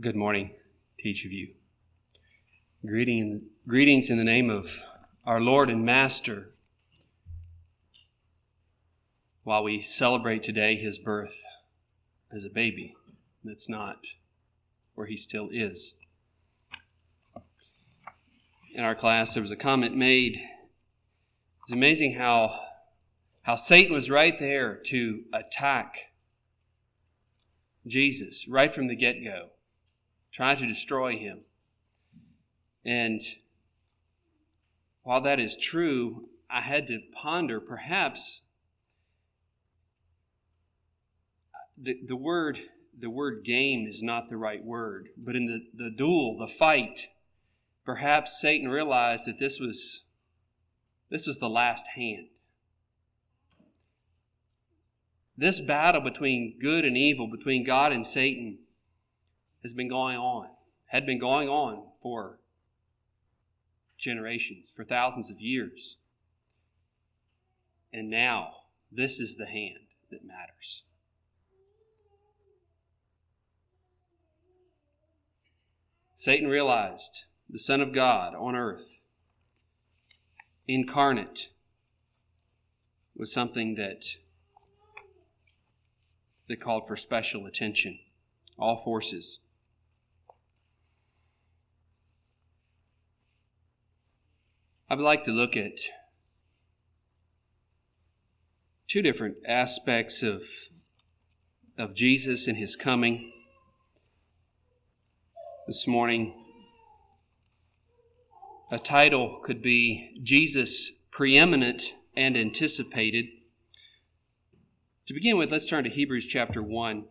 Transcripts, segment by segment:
Good morning to each of you. Greeting, greetings in the name of our Lord and Master while we celebrate today his birth as a baby. That's not where he still is. In our class, there was a comment made. It's amazing how, how Satan was right there to attack Jesus right from the get go trying to destroy him. And while that is true, I had to ponder perhaps the, the word the word game is not the right word, but in the, the duel, the fight, perhaps Satan realized that this was this was the last hand. This battle between good and evil, between God and Satan, has been going on, had been going on for generations, for thousands of years. And now, this is the hand that matters. Satan realized the Son of God on earth, incarnate, was something that, that called for special attention. All forces I would like to look at two different aspects of, of Jesus and his coming this morning. A title could be Jesus Preeminent and Anticipated. To begin with, let's turn to Hebrews chapter 1.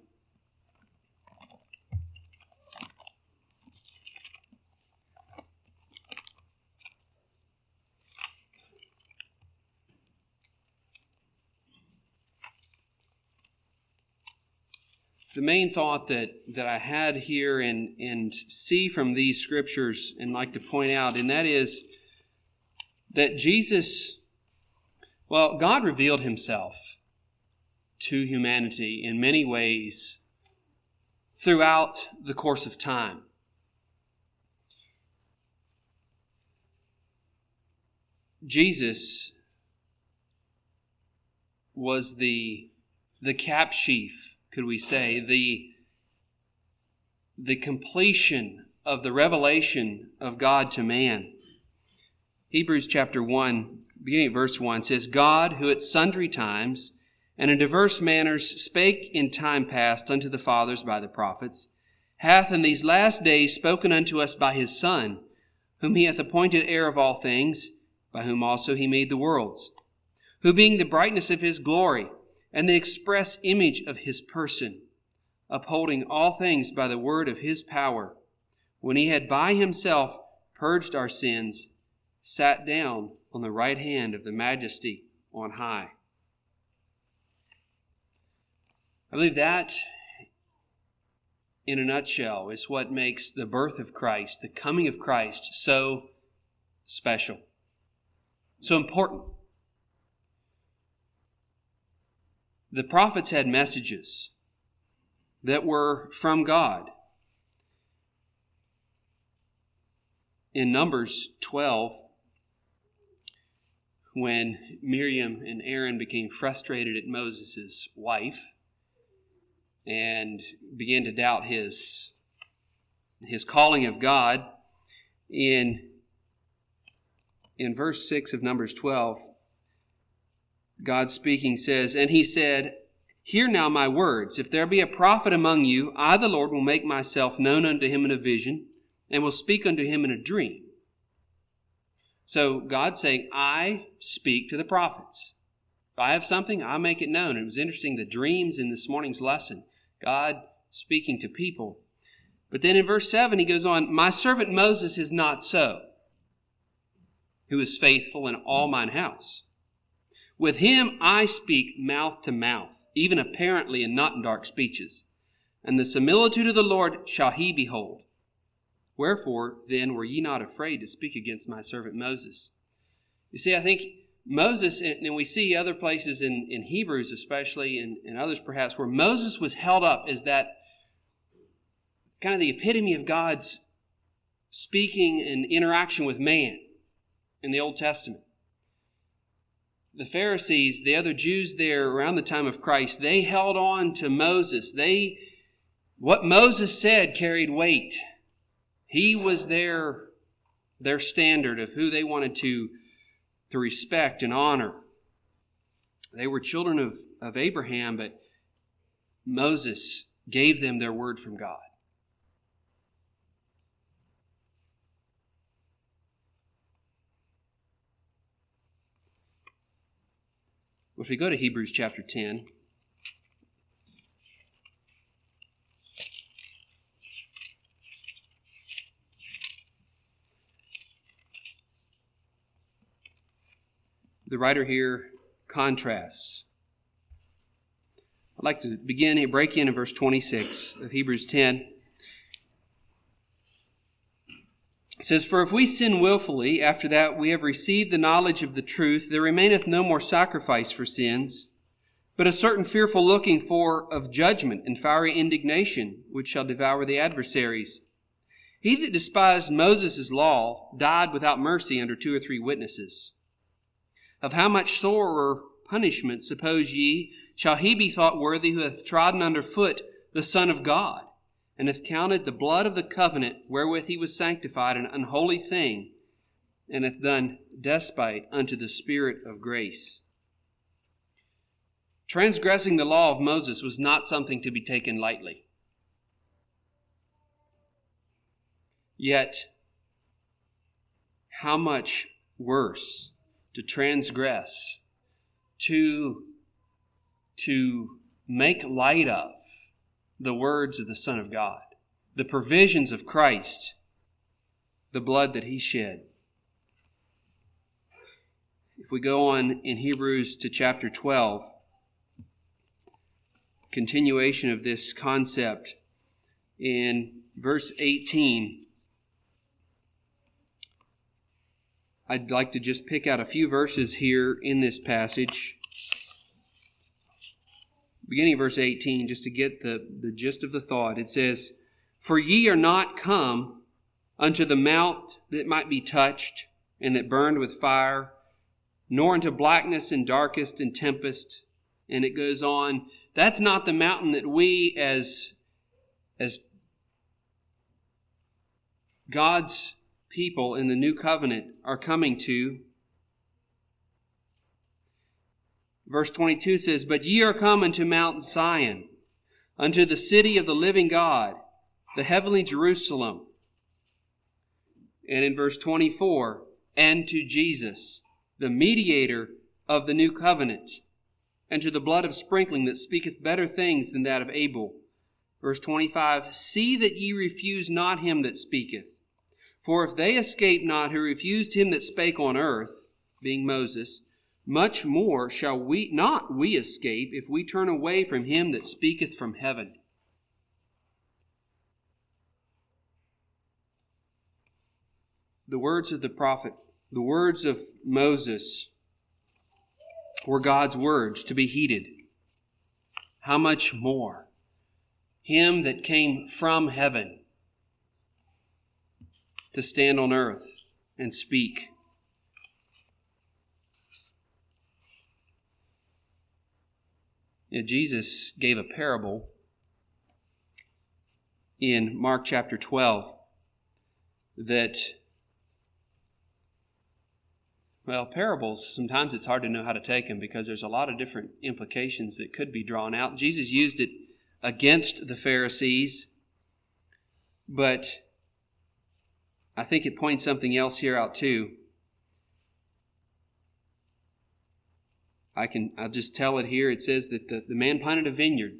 The main thought that, that I had here and, and see from these scriptures and like to point out, and that is that Jesus, well, God revealed himself to humanity in many ways throughout the course of time. Jesus was the, the cap sheaf could we say, the, the completion of the revelation of God to man. Hebrews chapter 1, beginning at verse 1, says, God, who at sundry times and in diverse manners spake in time past unto the fathers by the prophets, hath in these last days spoken unto us by his Son, whom he hath appointed heir of all things, by whom also he made the worlds, who being the brightness of his glory, and the express image of his person, upholding all things by the word of his power, when he had by himself purged our sins, sat down on the right hand of the majesty on high. I believe that, in a nutshell, is what makes the birth of Christ, the coming of Christ, so special, so important. The prophets had messages that were from God. In Numbers 12, when Miriam and Aaron became frustrated at Moses' wife and began to doubt his, his calling of God, in, in verse 6 of Numbers 12, God speaking says, And he said, Hear now my words. If there be a prophet among you, I, the Lord, will make myself known unto him in a vision, and will speak unto him in a dream. So God saying, I speak to the prophets. If I have something, I make it known. It was interesting, the dreams in this morning's lesson, God speaking to people. But then in verse 7, he goes on, My servant Moses is not so, who is faithful in all mine house. With him I speak mouth to mouth, even apparently and not in dark speeches. And the similitude of the Lord shall he behold. Wherefore then were ye not afraid to speak against my servant Moses? You see, I think Moses, and we see other places in, in Hebrews especially, and, and others perhaps, where Moses was held up as that kind of the epitome of God's speaking and interaction with man in the Old Testament. The Pharisees, the other Jews there around the time of Christ, they held on to Moses. They what Moses said carried weight. He was their, their standard of who they wanted to, to respect and honor. They were children of, of Abraham, but Moses gave them their word from God. If we go to Hebrews chapter 10, the writer here contrasts. I'd like to begin, and break in in verse 26 of Hebrews 10. It says, For if we sin wilfully, after that we have received the knowledge of the truth, there remaineth no more sacrifice for sins, but a certain fearful looking for of judgment and fiery indignation, which shall devour the adversaries. He that despised Moses' law died without mercy under two or three witnesses. Of how much sorer punishment, suppose ye, shall he be thought worthy who hath trodden under foot the Son of God? And hath counted the blood of the covenant wherewith he was sanctified an unholy thing, and hath done despite unto the Spirit of grace. Transgressing the law of Moses was not something to be taken lightly. Yet, how much worse to transgress, to, to make light of, the words of the Son of God, the provisions of Christ, the blood that He shed. If we go on in Hebrews to chapter 12, continuation of this concept in verse 18. I'd like to just pick out a few verses here in this passage beginning of verse 18, just to get the, the gist of the thought. It says, For ye are not come unto the mount that might be touched and that burned with fire, nor into blackness and darkest and tempest. And it goes on. That's not the mountain that we as, as God's people in the new covenant are coming to. Verse 22 says, But ye are come unto Mount Zion, unto the city of the living God, the heavenly Jerusalem. And in verse 24, and to Jesus, the mediator of the new covenant, and to the blood of sprinkling that speaketh better things than that of Abel. Verse 25, See that ye refuse not him that speaketh. For if they escape not who refused him that spake on earth, being Moses, much more shall we not we escape if we turn away from him that speaketh from heaven. The words of the prophet, the words of Moses, were God's words to be heeded. How much more? Him that came from heaven to stand on earth and speak. Jesus gave a parable in Mark chapter 12 that, well, parables, sometimes it's hard to know how to take them because there's a lot of different implications that could be drawn out. Jesus used it against the Pharisees, but I think it points something else here out too. I can I'll just tell it here. It says that the, the man planted a vineyard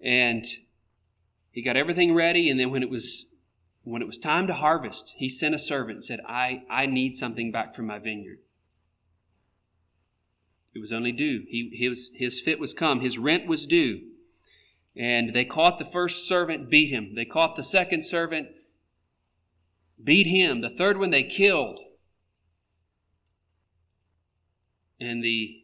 and he got everything ready, and then when it was when it was time to harvest, he sent a servant and said, I, I need something back from my vineyard. It was only due. He, his, his fit was come. His rent was due. And they caught the first servant, beat him. They caught the second servant, beat him. The third one they killed. And the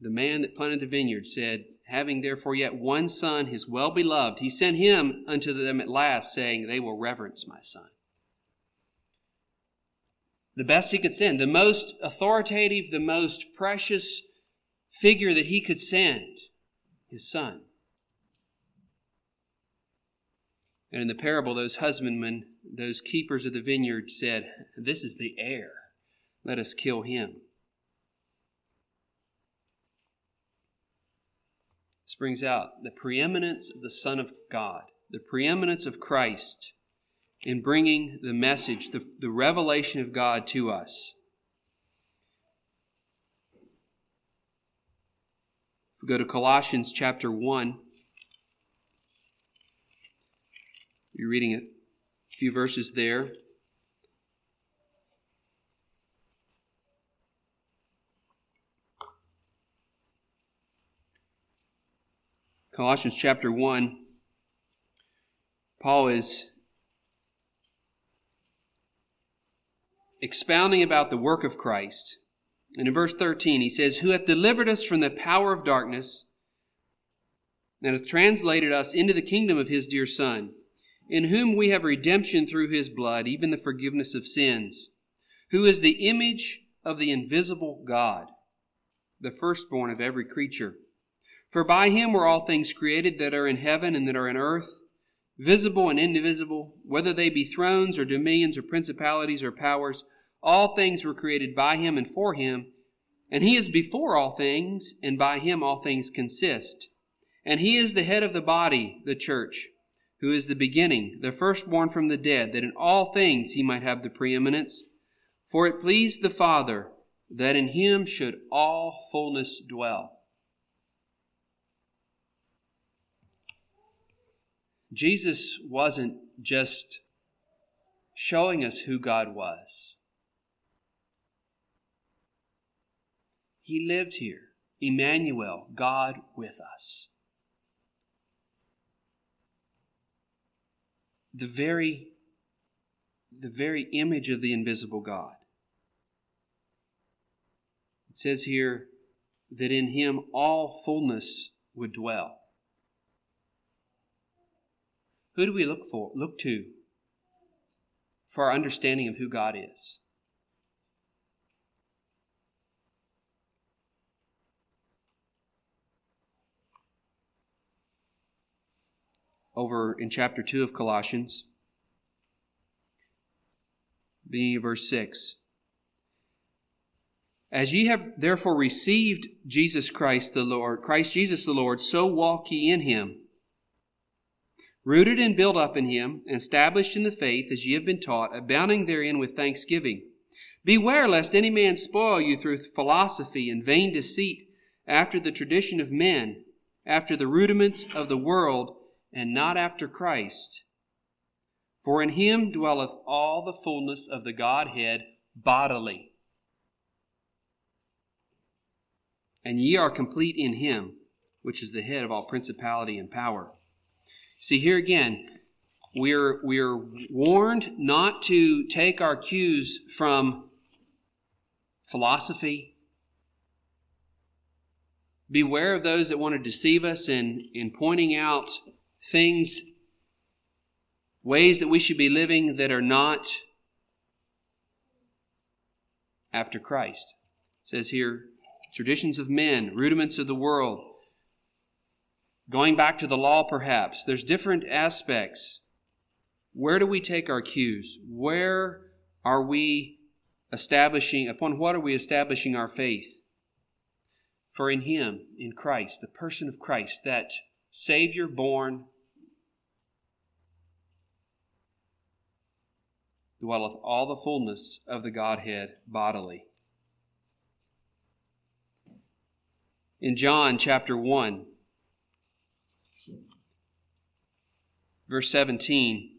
the man that planted the vineyard said, having therefore yet one son, his well beloved, he sent him unto them at last, saying, They will reverence my son. The best he could send, the most authoritative, the most precious figure that he could send, his son. And in the parable, those husbandmen, those keepers of the vineyard said, This is the heir. Let us kill him. This brings out the preeminence of the Son of God, the preeminence of Christ in bringing the message, the, the revelation of God to us. If we go to Colossians chapter 1, you're reading a few verses there. Colossians chapter 1, Paul is expounding about the work of Christ. And in verse 13, he says, Who hath delivered us from the power of darkness, and hath translated us into the kingdom of his dear Son, in whom we have redemption through his blood, even the forgiveness of sins, who is the image of the invisible God, the firstborn of every creature. For by him were all things created that are in heaven and that are in earth, visible and indivisible, whether they be thrones or dominions or principalities or powers. All things were created by him and for him, and he is before all things, and by him all things consist. And he is the head of the body, the church, who is the beginning, the firstborn from the dead, that in all things he might have the preeminence. For it pleased the Father that in him should all fullness dwell Jesus wasn't just showing us who God was, He lived here. Emmanuel, God with us. The very, the very image of the invisible God. It says here that in him all fullness would dwell. Who do we look for, look to for our understanding of who God is? Over in chapter 2 of Colossians, beginning verse 6. As ye have therefore received Jesus Christ the Lord, Christ Jesus the Lord, so walk ye in him rooted and built up in him, and established in the faith as ye have been taught, abounding therein with thanksgiving. Beware lest any man spoil you through philosophy and vain deceit, after the tradition of men, after the rudiments of the world, and not after Christ. For in him dwelleth all the fullness of the Godhead bodily. And ye are complete in him, which is the head of all principality and power See, here again, we're, we're warned not to take our cues from philosophy. Beware of those that want to deceive us in, in pointing out things, ways that we should be living that are not after Christ. It says here, traditions of men, rudiments of the world. Going back to the law, perhaps, there's different aspects. Where do we take our cues? Where are we establishing, upon what are we establishing our faith? For in Him, in Christ, the person of Christ, that Savior born, dwelleth all the fullness of the Godhead bodily. In John chapter 1, Verse 17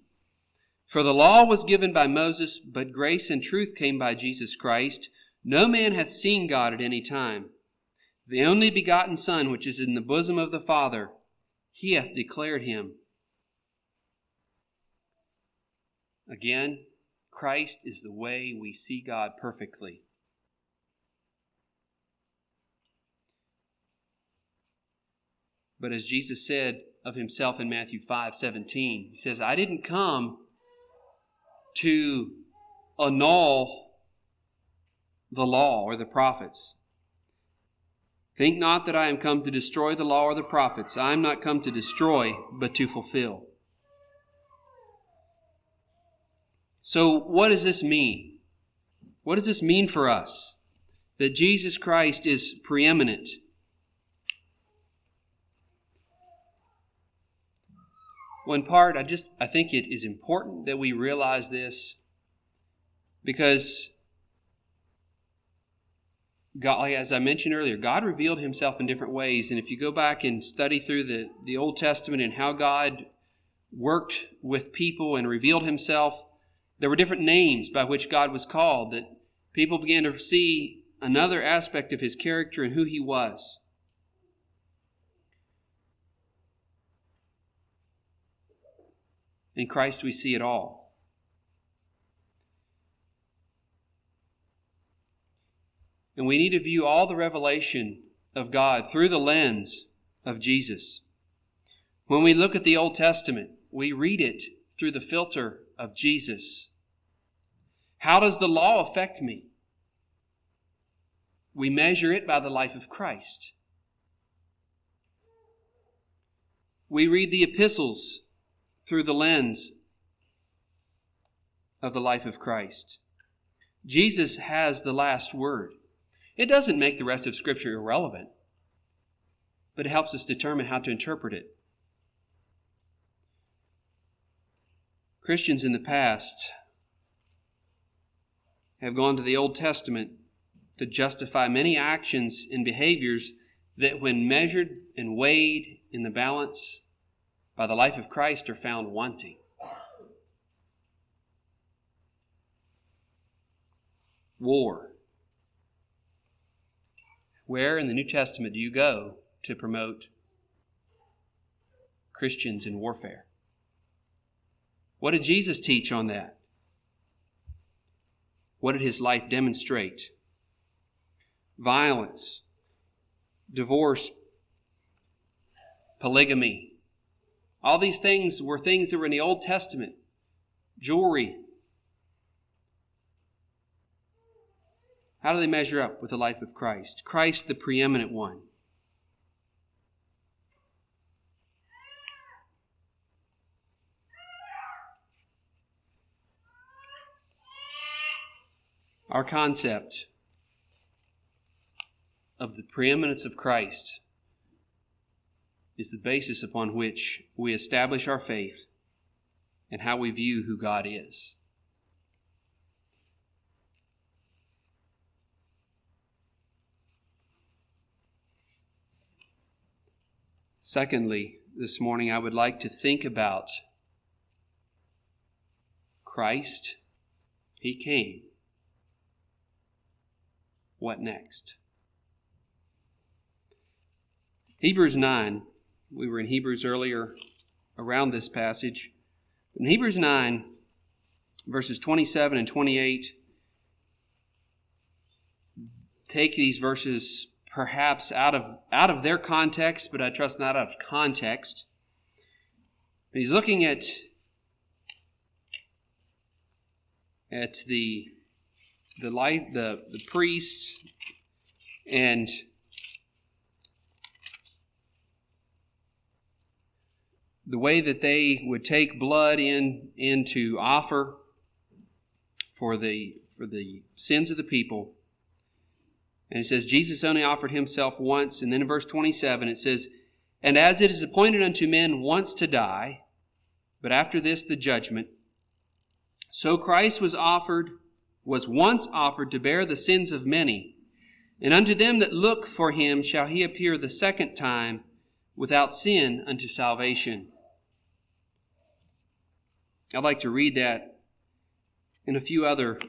For the law was given by Moses, but grace and truth came by Jesus Christ. No man hath seen God at any time. The only begotten Son, which is in the bosom of the Father, he hath declared him. Again, Christ is the way we see God perfectly. But as Jesus said of himself in Matthew 5 17, he says, I didn't come to annul the law or the prophets. Think not that I am come to destroy the law or the prophets. I am not come to destroy, but to fulfill. So, what does this mean? What does this mean for us? That Jesus Christ is preeminent. One part, I just I think it is important that we realize this because God, as I mentioned earlier, God revealed himself in different ways. And if you go back and study through the, the Old Testament and how God worked with people and revealed himself, there were different names by which God was called that people began to see another aspect of his character and who he was. In Christ, we see it all. And we need to view all the revelation of God through the lens of Jesus. When we look at the Old Testament, we read it through the filter of Jesus. How does the law affect me? We measure it by the life of Christ. We read the epistles through the lens of the life of Christ. Jesus has the last word. It doesn't make the rest of Scripture irrelevant, but it helps us determine how to interpret it. Christians in the past have gone to the Old Testament to justify many actions and behaviors that, when measured and weighed in the balance by the life of Christ, are found wanting. War. Where in the New Testament do you go to promote Christians in warfare? What did Jesus teach on that? What did his life demonstrate? Violence, divorce, polygamy. All these things were things that were in the Old Testament. Jewelry. How do they measure up with the life of Christ? Christ, the preeminent one. Our concept of the preeminence of Christ is the basis upon which we establish our faith and how we view who God is. Secondly, this morning I would like to think about Christ. He came. What next? Hebrews 9. We were in Hebrews earlier around this passage. In Hebrews 9, verses 27 and 28, take these verses perhaps out of, out of their context, but I trust not out of context. he's looking at, at the the life the, the priests and the way that they would take blood in in to offer for the for the sins of the people and it says jesus only offered himself once and then in verse 27 it says and as it is appointed unto men once to die but after this the judgment so christ was offered was once offered to bear the sins of many. And unto them that look for him shall he appear the second time without sin unto salvation. I'd like to read that in a few other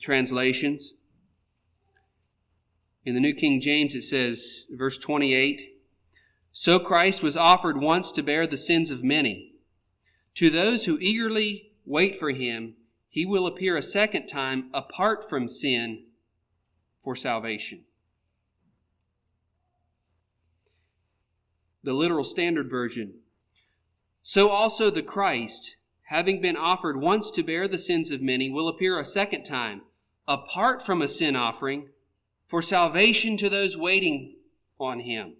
translations. In the New King James, it says, verse 28 So Christ was offered once to bear the sins of many. To those who eagerly wait for him, he will appear a second time apart from sin for salvation. the literal standard version. So also the Christ, having been offered once to bear the sins of many, will appear a second time, apart from a sin offering, for salvation to those waiting on him.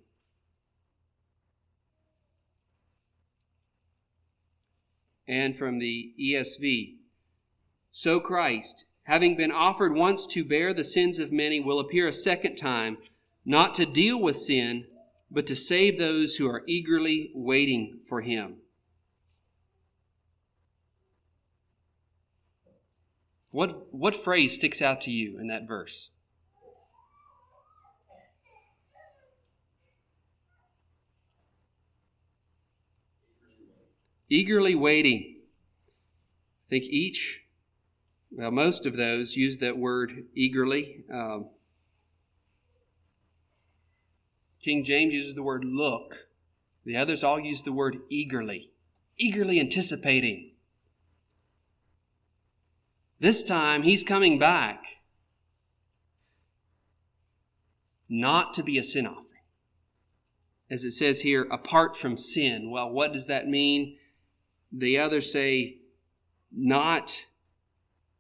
And from the ESV, so Christ, having been offered once to bear the sins of many, will appear a second time, not to deal with sin, but to save those who are eagerly waiting for him. What, what phrase sticks out to you in that verse? Eagerly waiting. I think each, well, most of those use that word eagerly. Um, King James uses the word look. The others all use the word eagerly, eagerly anticipating. This time, he's coming back not to be a sin offering. As it says here, apart from sin. Well, what does that mean? The others say not,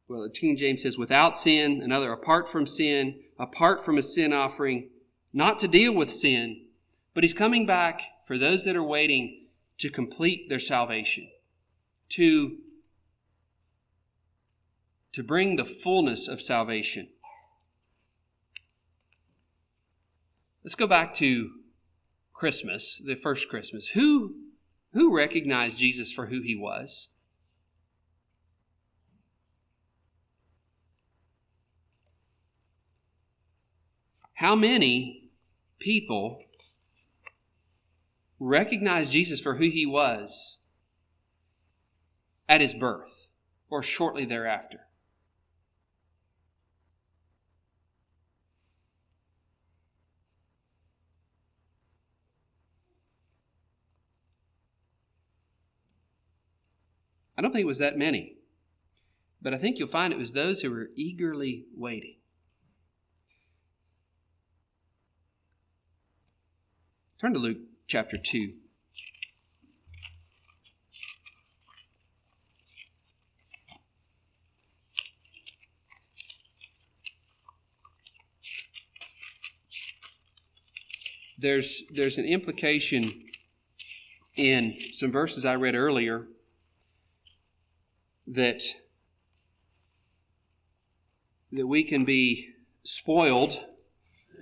well, the King James says without sin, another apart from sin, apart from a sin offering, not to deal with sin, but he's coming back for those that are waiting to complete their salvation, to, to bring the fullness of salvation. Let's go back to Christmas, the first Christmas. Who, who recognized Jesus for who he was? How many people recognized Jesus for who he was at his birth or shortly thereafter. I don't think it was that many, but I think you'll find it was those who were eagerly waiting. Turn to Luke chapter 2. There's, there's an implication in some verses I read earlier that, that we can be spoiled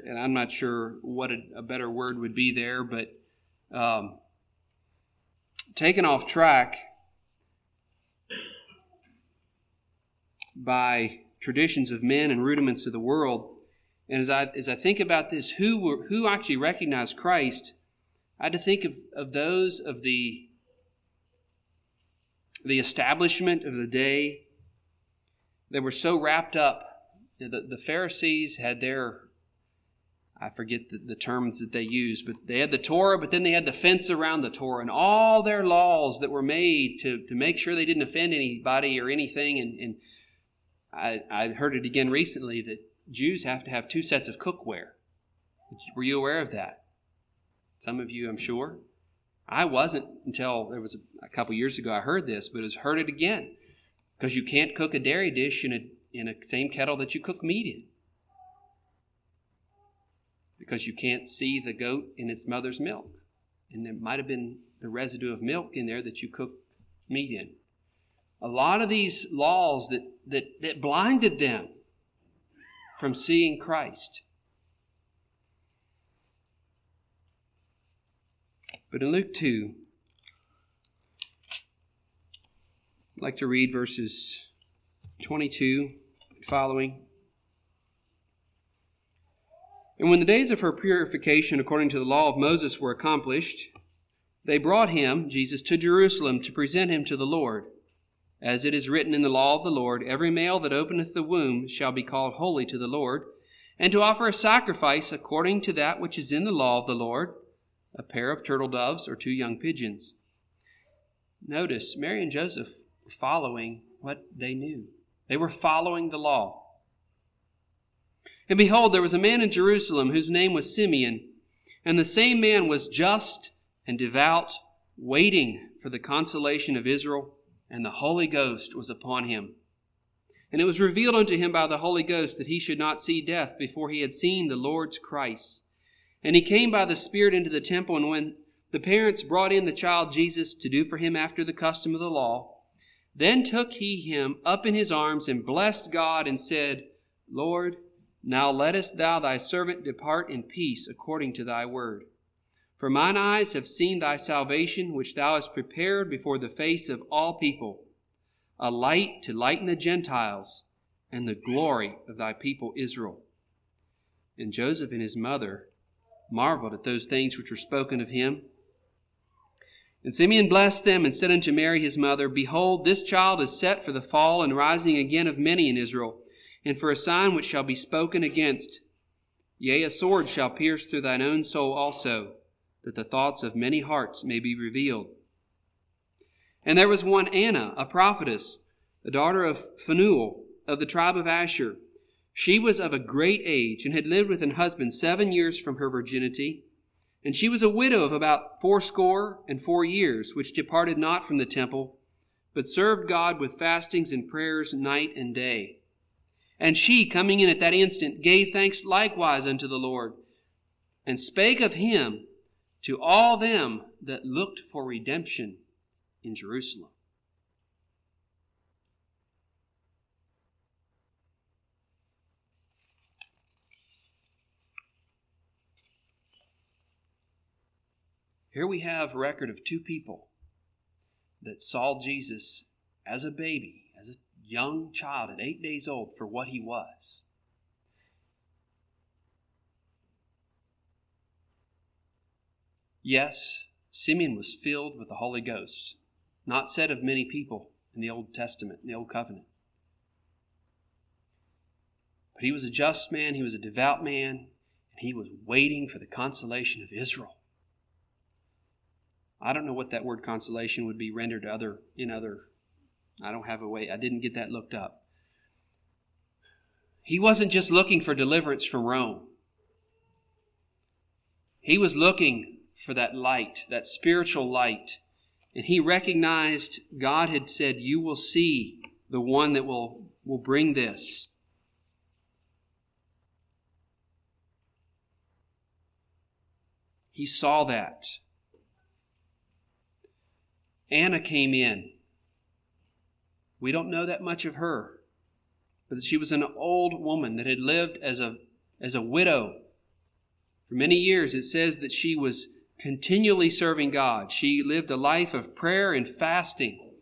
and I'm not sure what a, a better word would be there, but um, taken off track by traditions of men and rudiments of the world. And as I, as I think about this, who, were, who actually recognized Christ, I had to think of, of those of the, the establishment of the day They were so wrapped up. The, the Pharisees had their I forget the, the, terms that they used, but they had the Torah, but then they had the fence around the Torah and all their laws that were made to, to make sure they didn't offend anybody or anything. And, and I, I heard it again recently that Jews have to have two sets of cookware. Were you aware of that? Some of you, I'm sure. I wasn't until there was a, a couple years ago I heard this, but I heard it again. Because you can't cook a dairy dish in a, in a same kettle that you cook meat in because you can't see the goat in its mother's milk. And there might have been the residue of milk in there that you cooked meat in. A lot of these laws that, that, that blinded them from seeing Christ. But in Luke 2, I'd like to read verses 22 and following. And when the days of her purification according to the law of Moses were accomplished, they brought him, Jesus, to Jerusalem to present him to the Lord. As it is written in the law of the Lord, every male that openeth the womb shall be called holy to the Lord, and to offer a sacrifice according to that which is in the law of the Lord, a pair of turtle doves or two young pigeons. Notice, Mary and Joseph were following what they knew. They were following the law. And behold, there was a man in Jerusalem whose name was Simeon, and the same man was just and devout, waiting for the consolation of Israel, and the Holy Ghost was upon him. And it was revealed unto him by the Holy Ghost that he should not see death before he had seen the Lord's Christ. And he came by the Spirit into the temple, and when the parents brought in the child Jesus to do for him after the custom of the law, then took he him up in his arms and blessed God and said, Lord, now lettest thou thy servant depart in peace according to thy word. For mine eyes have seen thy salvation, which thou hast prepared before the face of all people, a light to lighten the Gentiles, and the glory of thy people Israel. And Joseph and his mother marveled at those things which were spoken of him. And Simeon blessed them and said unto Mary his mother, Behold, this child is set for the fall and rising again of many in Israel, and for a sign which shall be spoken against. Yea, a sword shall pierce through thine own soul also that the thoughts of many hearts may be revealed. And there was one Anna, a prophetess, the daughter of Phanuel of the tribe of Asher. She was of a great age and had lived with an husband seven years from her virginity. And she was a widow of about fourscore and four years, which departed not from the temple, but served God with fastings and prayers night and day. And she, coming in at that instant, gave thanks likewise unto the Lord, and spake of him to all them that looked for redemption in Jerusalem. Here we have record of two people that saw Jesus as a baby, as a young child at eight days old, for what he was. Yes, Simeon was filled with the Holy Ghost, not said of many people in the Old Testament, in the Old Covenant. But he was a just man, he was a devout man, and he was waiting for the consolation of Israel. I don't know what that word consolation would be rendered other in other I don't have a way I didn't get that looked up. He wasn't just looking for deliverance from Rome. He was looking for that light, that spiritual light. And he recognized God had said, You will see the one that will, will bring this. He saw that. Anna came in. We don't know that much of her, but she was an old woman that had lived as a, as a widow for many years. It says that she was continually serving God. She lived a life of prayer and fasting.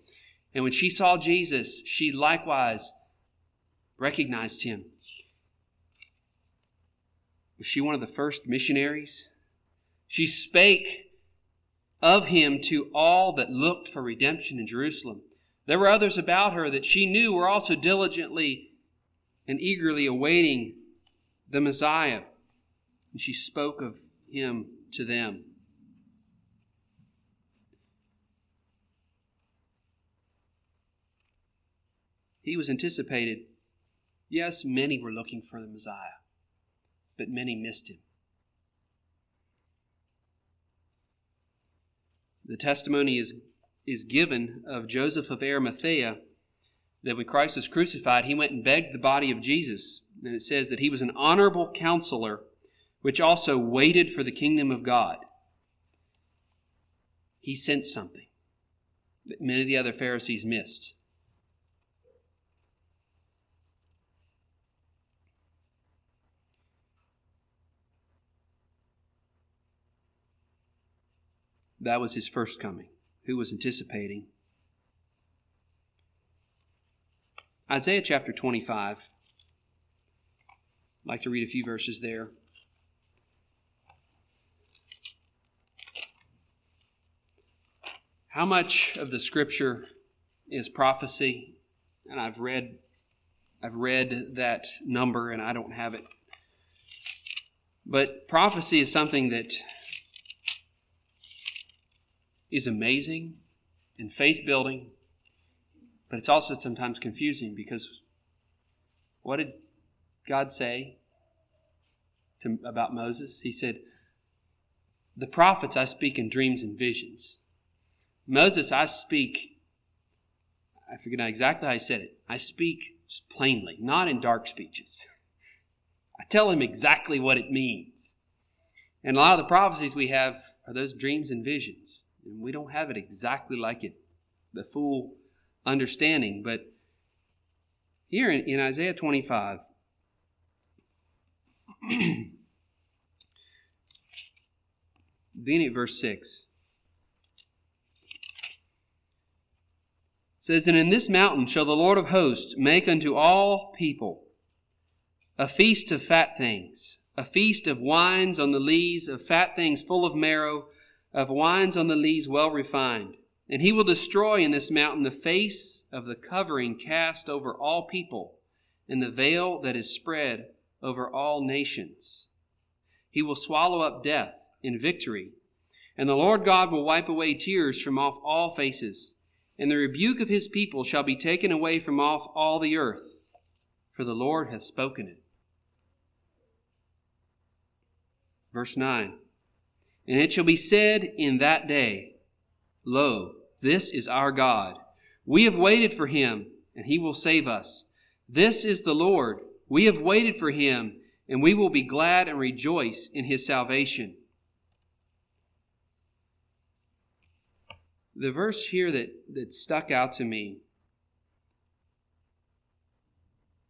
And when she saw Jesus, she likewise recognized him. Was she one of the first missionaries? She spake of him to all that looked for redemption in Jerusalem. There were others about her that she knew were also diligently and eagerly awaiting the Messiah. And she spoke of him to them. He was anticipated. Yes, many were looking for the Messiah, but many missed him. The testimony is, is given of Joseph of Arimathea that when Christ was crucified, he went and begged the body of Jesus. And it says that he was an honorable counselor, which also waited for the kingdom of God. He sensed something that many of the other Pharisees missed. That was his first coming. Who was anticipating? Isaiah chapter 25. I'd like to read a few verses there. How much of the scripture is prophecy? And I've read I've read that number and I don't have it. But prophecy is something that is amazing and faith building, but it's also sometimes confusing because what did God say to, about Moses? He said, The prophets I speak in dreams and visions. Moses I speak, I forget exactly how I said it. I speak plainly, not in dark speeches. I tell him exactly what it means. And a lot of the prophecies we have are those dreams and visions. And we don't have it exactly like it, the full understanding. But here in, in Isaiah 25, beginning at verse 6. says, And in this mountain shall the Lord of hosts make unto all people a feast of fat things, a feast of wines on the lees, of fat things full of marrow, of wines on the lees well refined. And he will destroy in this mountain the face of the covering cast over all people, and the veil that is spread over all nations. He will swallow up death in victory, and the Lord God will wipe away tears from off all faces, and the rebuke of his people shall be taken away from off all the earth, for the Lord hath spoken it. Verse 9 And it shall be said in that day, Lo, this is our God. We have waited for him, and he will save us. This is the Lord. We have waited for him, and we will be glad and rejoice in his salvation. The verse here that, that stuck out to me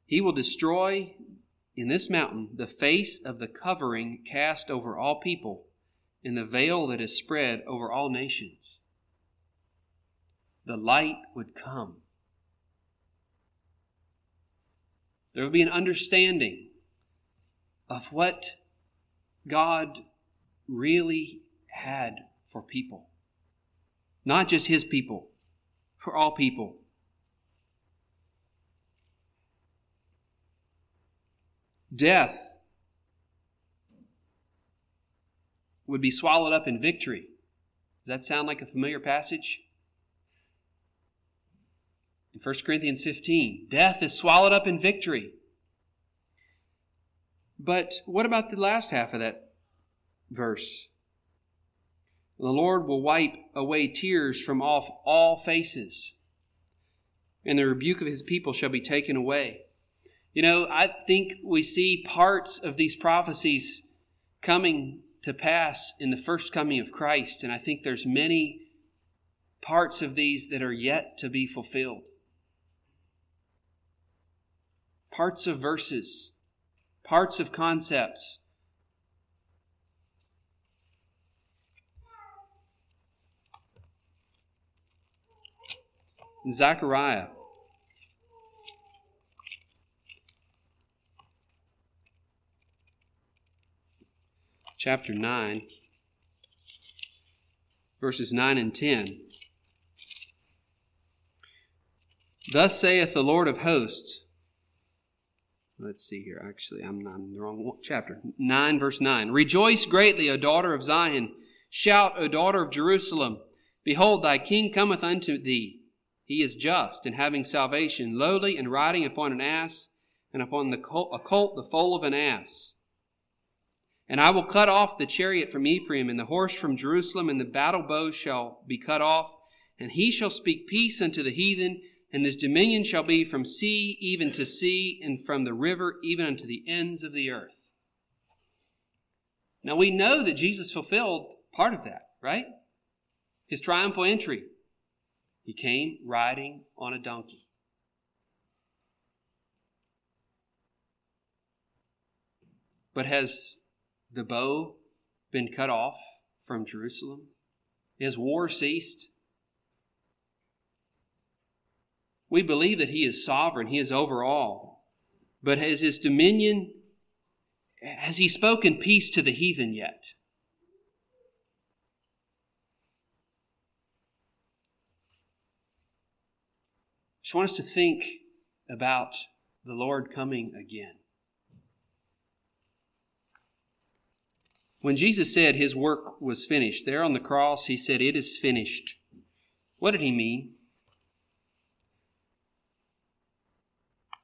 He will destroy in this mountain the face of the covering cast over all people, and the veil that is spread over all nations. The light would come. There would be an understanding of what God really had for people. Not just His people, for all people. death would be swallowed up in victory. Does that sound like a familiar passage? In 1 Corinthians 15, death is swallowed up in victory. But what about the last half of that verse? The Lord will wipe away tears from off all faces, and the rebuke of his people shall be taken away. You know, I think we see parts of these prophecies coming to pass in the first coming of Christ, and I think there's many parts of these that are yet to be fulfilled. Parts of verses, parts of concepts. Zechariah chapter 9, verses 9 and 10. Thus saith the Lord of hosts. Let's see here. Actually, I'm, in the wrong chapter. 9, verse 9. Rejoice greatly, O daughter of Zion. Shout, O daughter of Jerusalem. Behold, thy king cometh unto thee. He is just and having salvation, lowly and riding upon an ass, and upon the a colt the foal of an ass. And I will cut off the chariot from Ephraim, and the horse from Jerusalem, and the battle bow shall be cut off. And he shall speak peace unto the heathen, and his dominion shall be from sea even to sea, and from the river even unto the ends of the earth. Now we know that Jesus fulfilled part of that, right? His triumphal entry. He came riding on a donkey. But has the bow been cut off from Jerusalem? Has war ceased? We believe that He is sovereign, He is over all. But has His dominion, has He spoken peace to the heathen yet? just want us to think about the Lord coming again. When Jesus said his work was finished, there on the cross, he said, It is finished. What did he mean?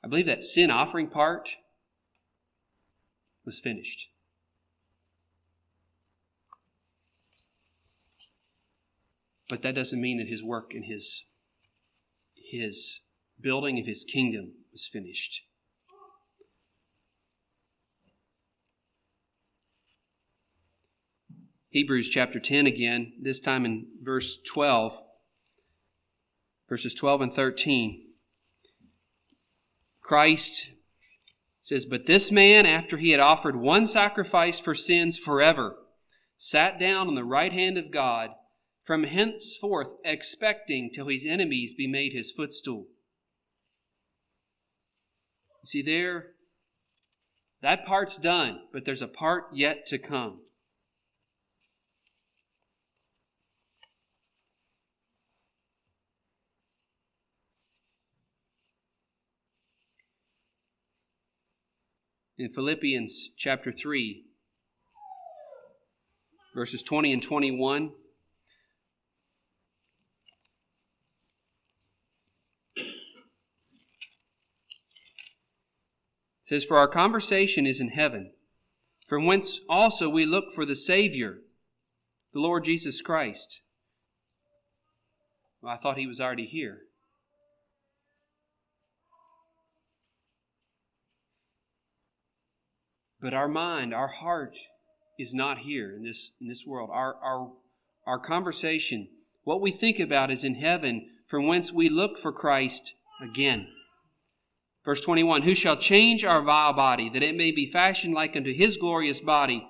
I believe that sin offering part was finished. but that doesn't mean that his work and his, his building of his kingdom was finished. Hebrews chapter 10 again, this time in verse 12, verses 12 and 13. Christ says, But this man, after he had offered one sacrifice for sins forever, sat down on the right hand of God, from henceforth expecting till his enemies be made his footstool. See, there, that part's done, but there's a part yet to come. In Philippians chapter 3, verses 20 and 21. It says, For our conversation is in heaven, from whence also we look for the Savior, the Lord Jesus Christ. Well, I thought he was already here. But our mind, our heart is not here in this, in this world. Our, our, our conversation, what we think about is in heaven, from whence we look for Christ again. Verse 21 Who shall change our vile body, that it may be fashioned like unto his glorious body,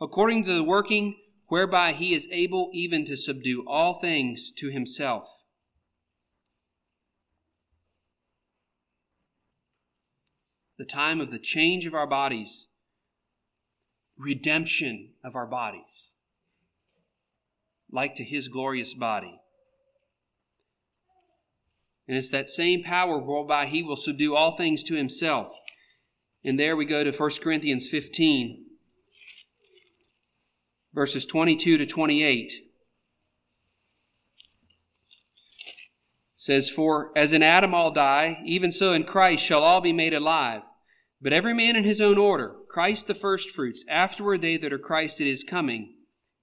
according to the working whereby he is able even to subdue all things to himself. The time of the change of our bodies redemption of our bodies, like to his glorious body. And it's that same power whereby he will subdue all things to himself. And there we go to 1 Corinthians 15, verses 22 to 28. says, For as in Adam all die, even so in Christ shall all be made alive but every man in his own order, Christ the firstfruits, afterward they that are Christ at his coming.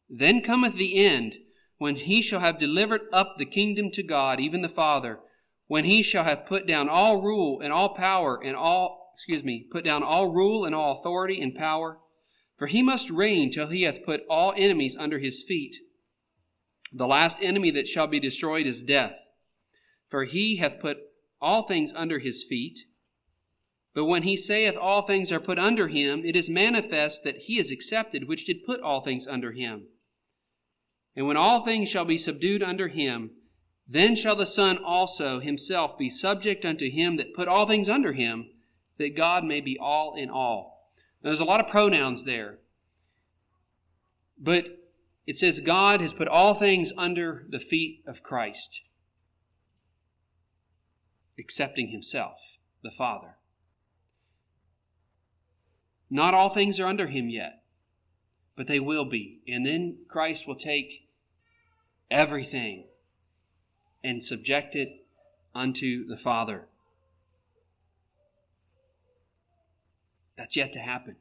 Then cometh the end, when he shall have delivered up the kingdom to God, even the Father, when he shall have put down all rule and all power and all, excuse me, put down all rule and all authority and power. For he must reign till he hath put all enemies under his feet. The last enemy that shall be destroyed is death. For he hath put all things under his feet. But when he saith all things are put under him, it is manifest that he is accepted which did put all things under him. And when all things shall be subdued under him, then shall the Son also himself be subject unto him that put all things under him, that God may be all in all. Now, there's a lot of pronouns there. But it says God has put all things under the feet of Christ, excepting himself, the Father. Not all things are under him yet, but they will be. And then Christ will take everything and subject it unto the Father. That's yet to happen.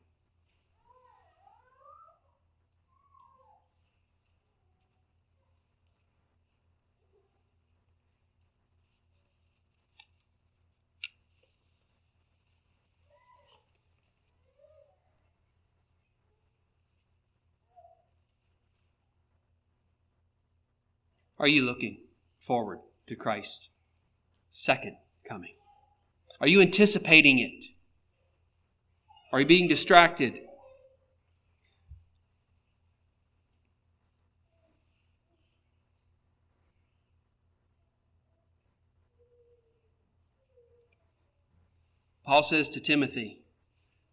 Are you looking forward to Christ's second coming? Are you anticipating it? Are you being distracted? Paul says to Timothy,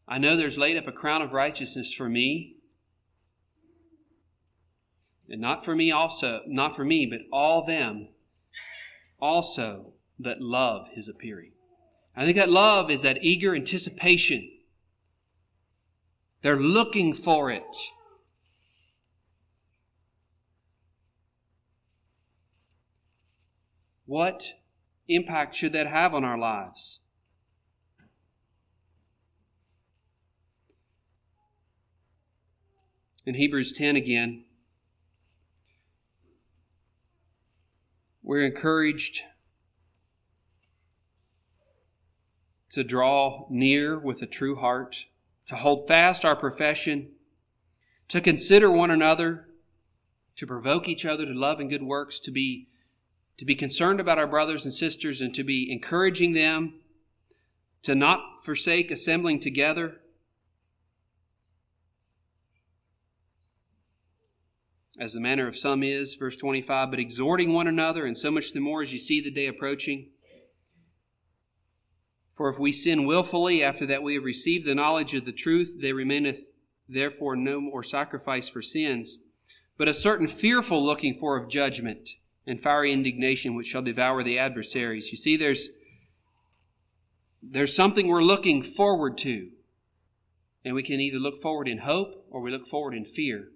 I know there's laid up a crown of righteousness for me and not for me also, not for me, but all them also that love his appearing. I think that love is that eager anticipation. They're looking for it. What impact should that have on our lives? In Hebrews 10 again, We're encouraged to draw near with a true heart, to hold fast our profession, to consider one another, to provoke each other to love and good works, to be, to be concerned about our brothers and sisters, and to be encouraging them, to not forsake assembling together. As the manner of some is, verse 25, but exhorting one another, and so much the more as you see the day approaching. For if we sin wilfully after that we have received the knowledge of the truth, there remaineth therefore no more sacrifice for sins, but a certain fearful looking for of judgment and fiery indignation which shall devour the adversaries. You see, there's there's something we're looking forward to. And we can either look forward in hope or we look forward in fear.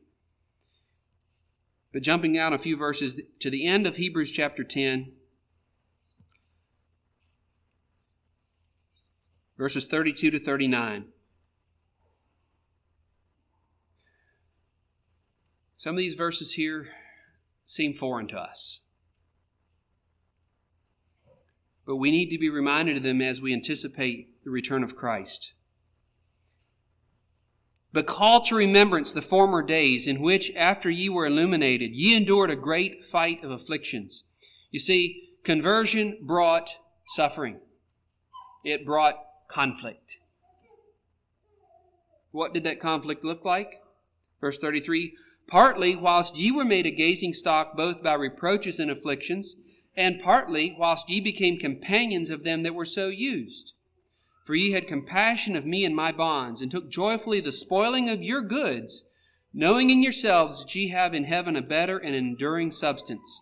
But jumping out a few verses to the end of Hebrews chapter 10, verses 32 to 39. Some of these verses here seem foreign to us. But we need to be reminded of them as we anticipate the return of Christ. But call to remembrance the former days in which, after ye were illuminated, ye endured a great fight of afflictions. You see, conversion brought suffering. It brought conflict. What did that conflict look like? Verse 33 Partly whilst ye were made a gazing stock both by reproaches and afflictions, and partly whilst ye became companions of them that were so used. For ye had compassion of me and my bonds, and took joyfully the spoiling of your goods, knowing in yourselves that ye have in heaven a better and enduring substance.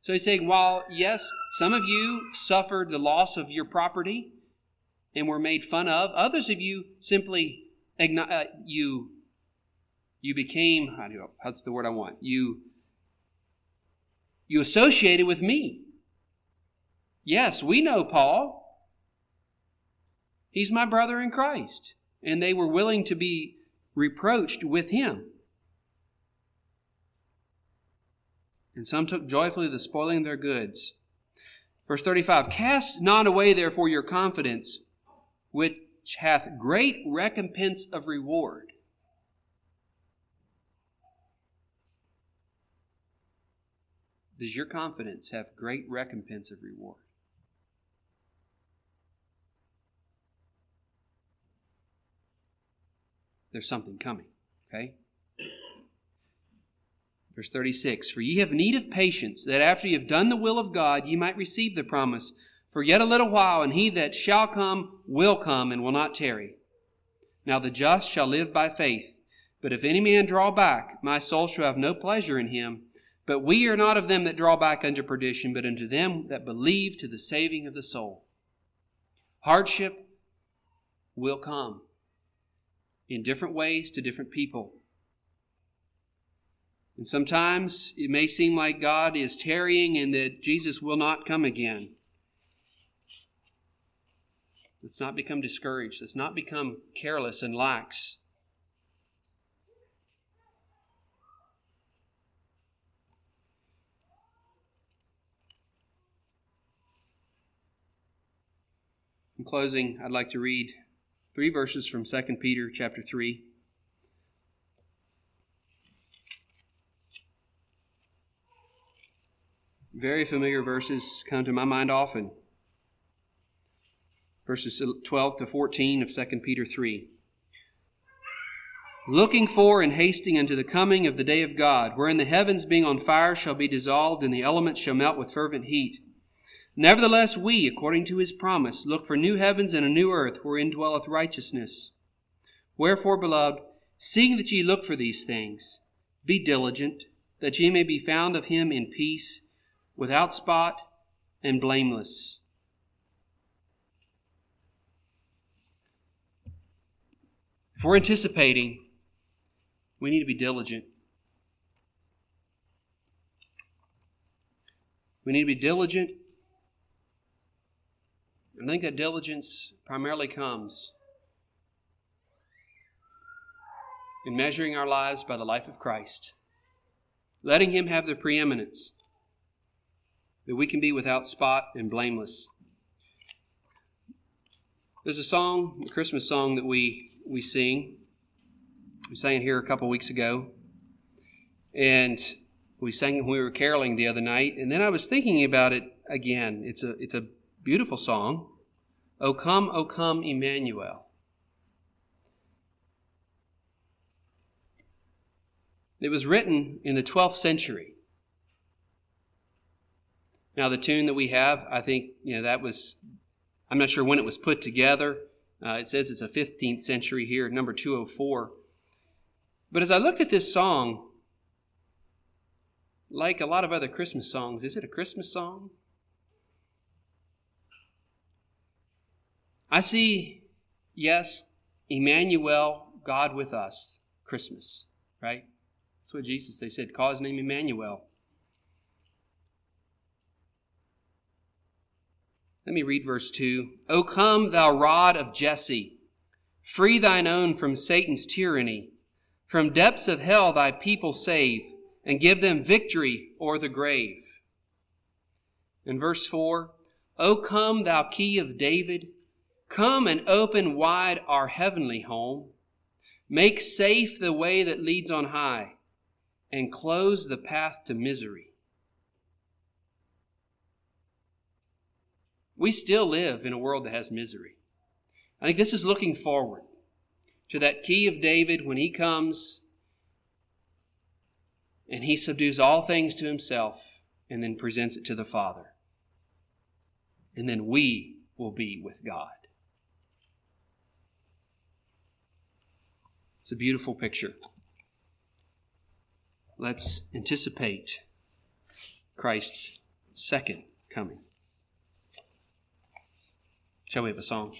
So he's saying, while yes, some of you suffered the loss of your property, and were made fun of. Others of you simply uh, you you became how do you, what's the word I want? You you associated with me. Yes, we know Paul. He's my brother in Christ. And they were willing to be reproached with him. And some took joyfully the spoiling of their goods. Verse 35 Cast not away, therefore, your confidence, which hath great recompense of reward. Does your confidence have great recompense of reward? There's something coming, okay? Verse 36 For ye have need of patience, that after ye have done the will of God, ye might receive the promise. For yet a little while, and he that shall come will come and will not tarry. Now the just shall live by faith. But if any man draw back, my soul shall have no pleasure in him. But we are not of them that draw back unto perdition, but unto them that believe to the saving of the soul. Hardship will come in different ways to different people. And sometimes it may seem like God is tarrying and that Jesus will not come again. Let's not become discouraged. Let's not become careless and lax. In closing, I'd like to read three verses from 2 Peter chapter 3. Very familiar verses come to my mind often verses 12 to 14 of 2 Peter 3. Looking for and hasting unto the coming of the day of God, wherein the heavens being on fire shall be dissolved, and the elements shall melt with fervent heat. Nevertheless, we, according to his promise, look for new heavens and a new earth, wherein dwelleth righteousness. Wherefore, beloved, seeing that ye look for these things, be diligent, that ye may be found of him in peace, without spot, and blameless. If we're anticipating, we need to be diligent. We need to be diligent. I think that diligence primarily comes in measuring our lives by the life of Christ, letting Him have the preeminence. that we can be without spot and blameless. There's a song, a Christmas song that we, we sing. We sang it here a couple weeks ago. And we sang it when we were caroling the other night. And then I was thinking about it again. It's a, it's a beautiful song. O come, O come, Emmanuel. It was written in the 12th century. Now, the tune that we have, I think, you know, that was, I'm not sure when it was put together. Uh, it says it's a 15th century here, number 204. But as I look at this song, like a lot of other Christmas songs, is it a Christmas song? I see, yes, Emmanuel, God with us, Christmas, right? That's what Jesus, they said, call his name Emmanuel. Let me read verse 2. O come, thou rod of Jesse, free thine own from Satan's tyranny. From depths of hell thy people save, and give them victory o'er the grave. In verse 4, O come, thou key of David, come and open wide our heavenly home. Make safe the way that leads on high and close the path to misery. We still live in a world that has misery. I think this is looking forward to that key of David when he comes and he subdues all things to himself and then presents it to the Father. And then we will be with God. It's a beautiful picture. Let's anticipate Christ's second coming. Shall we have a song?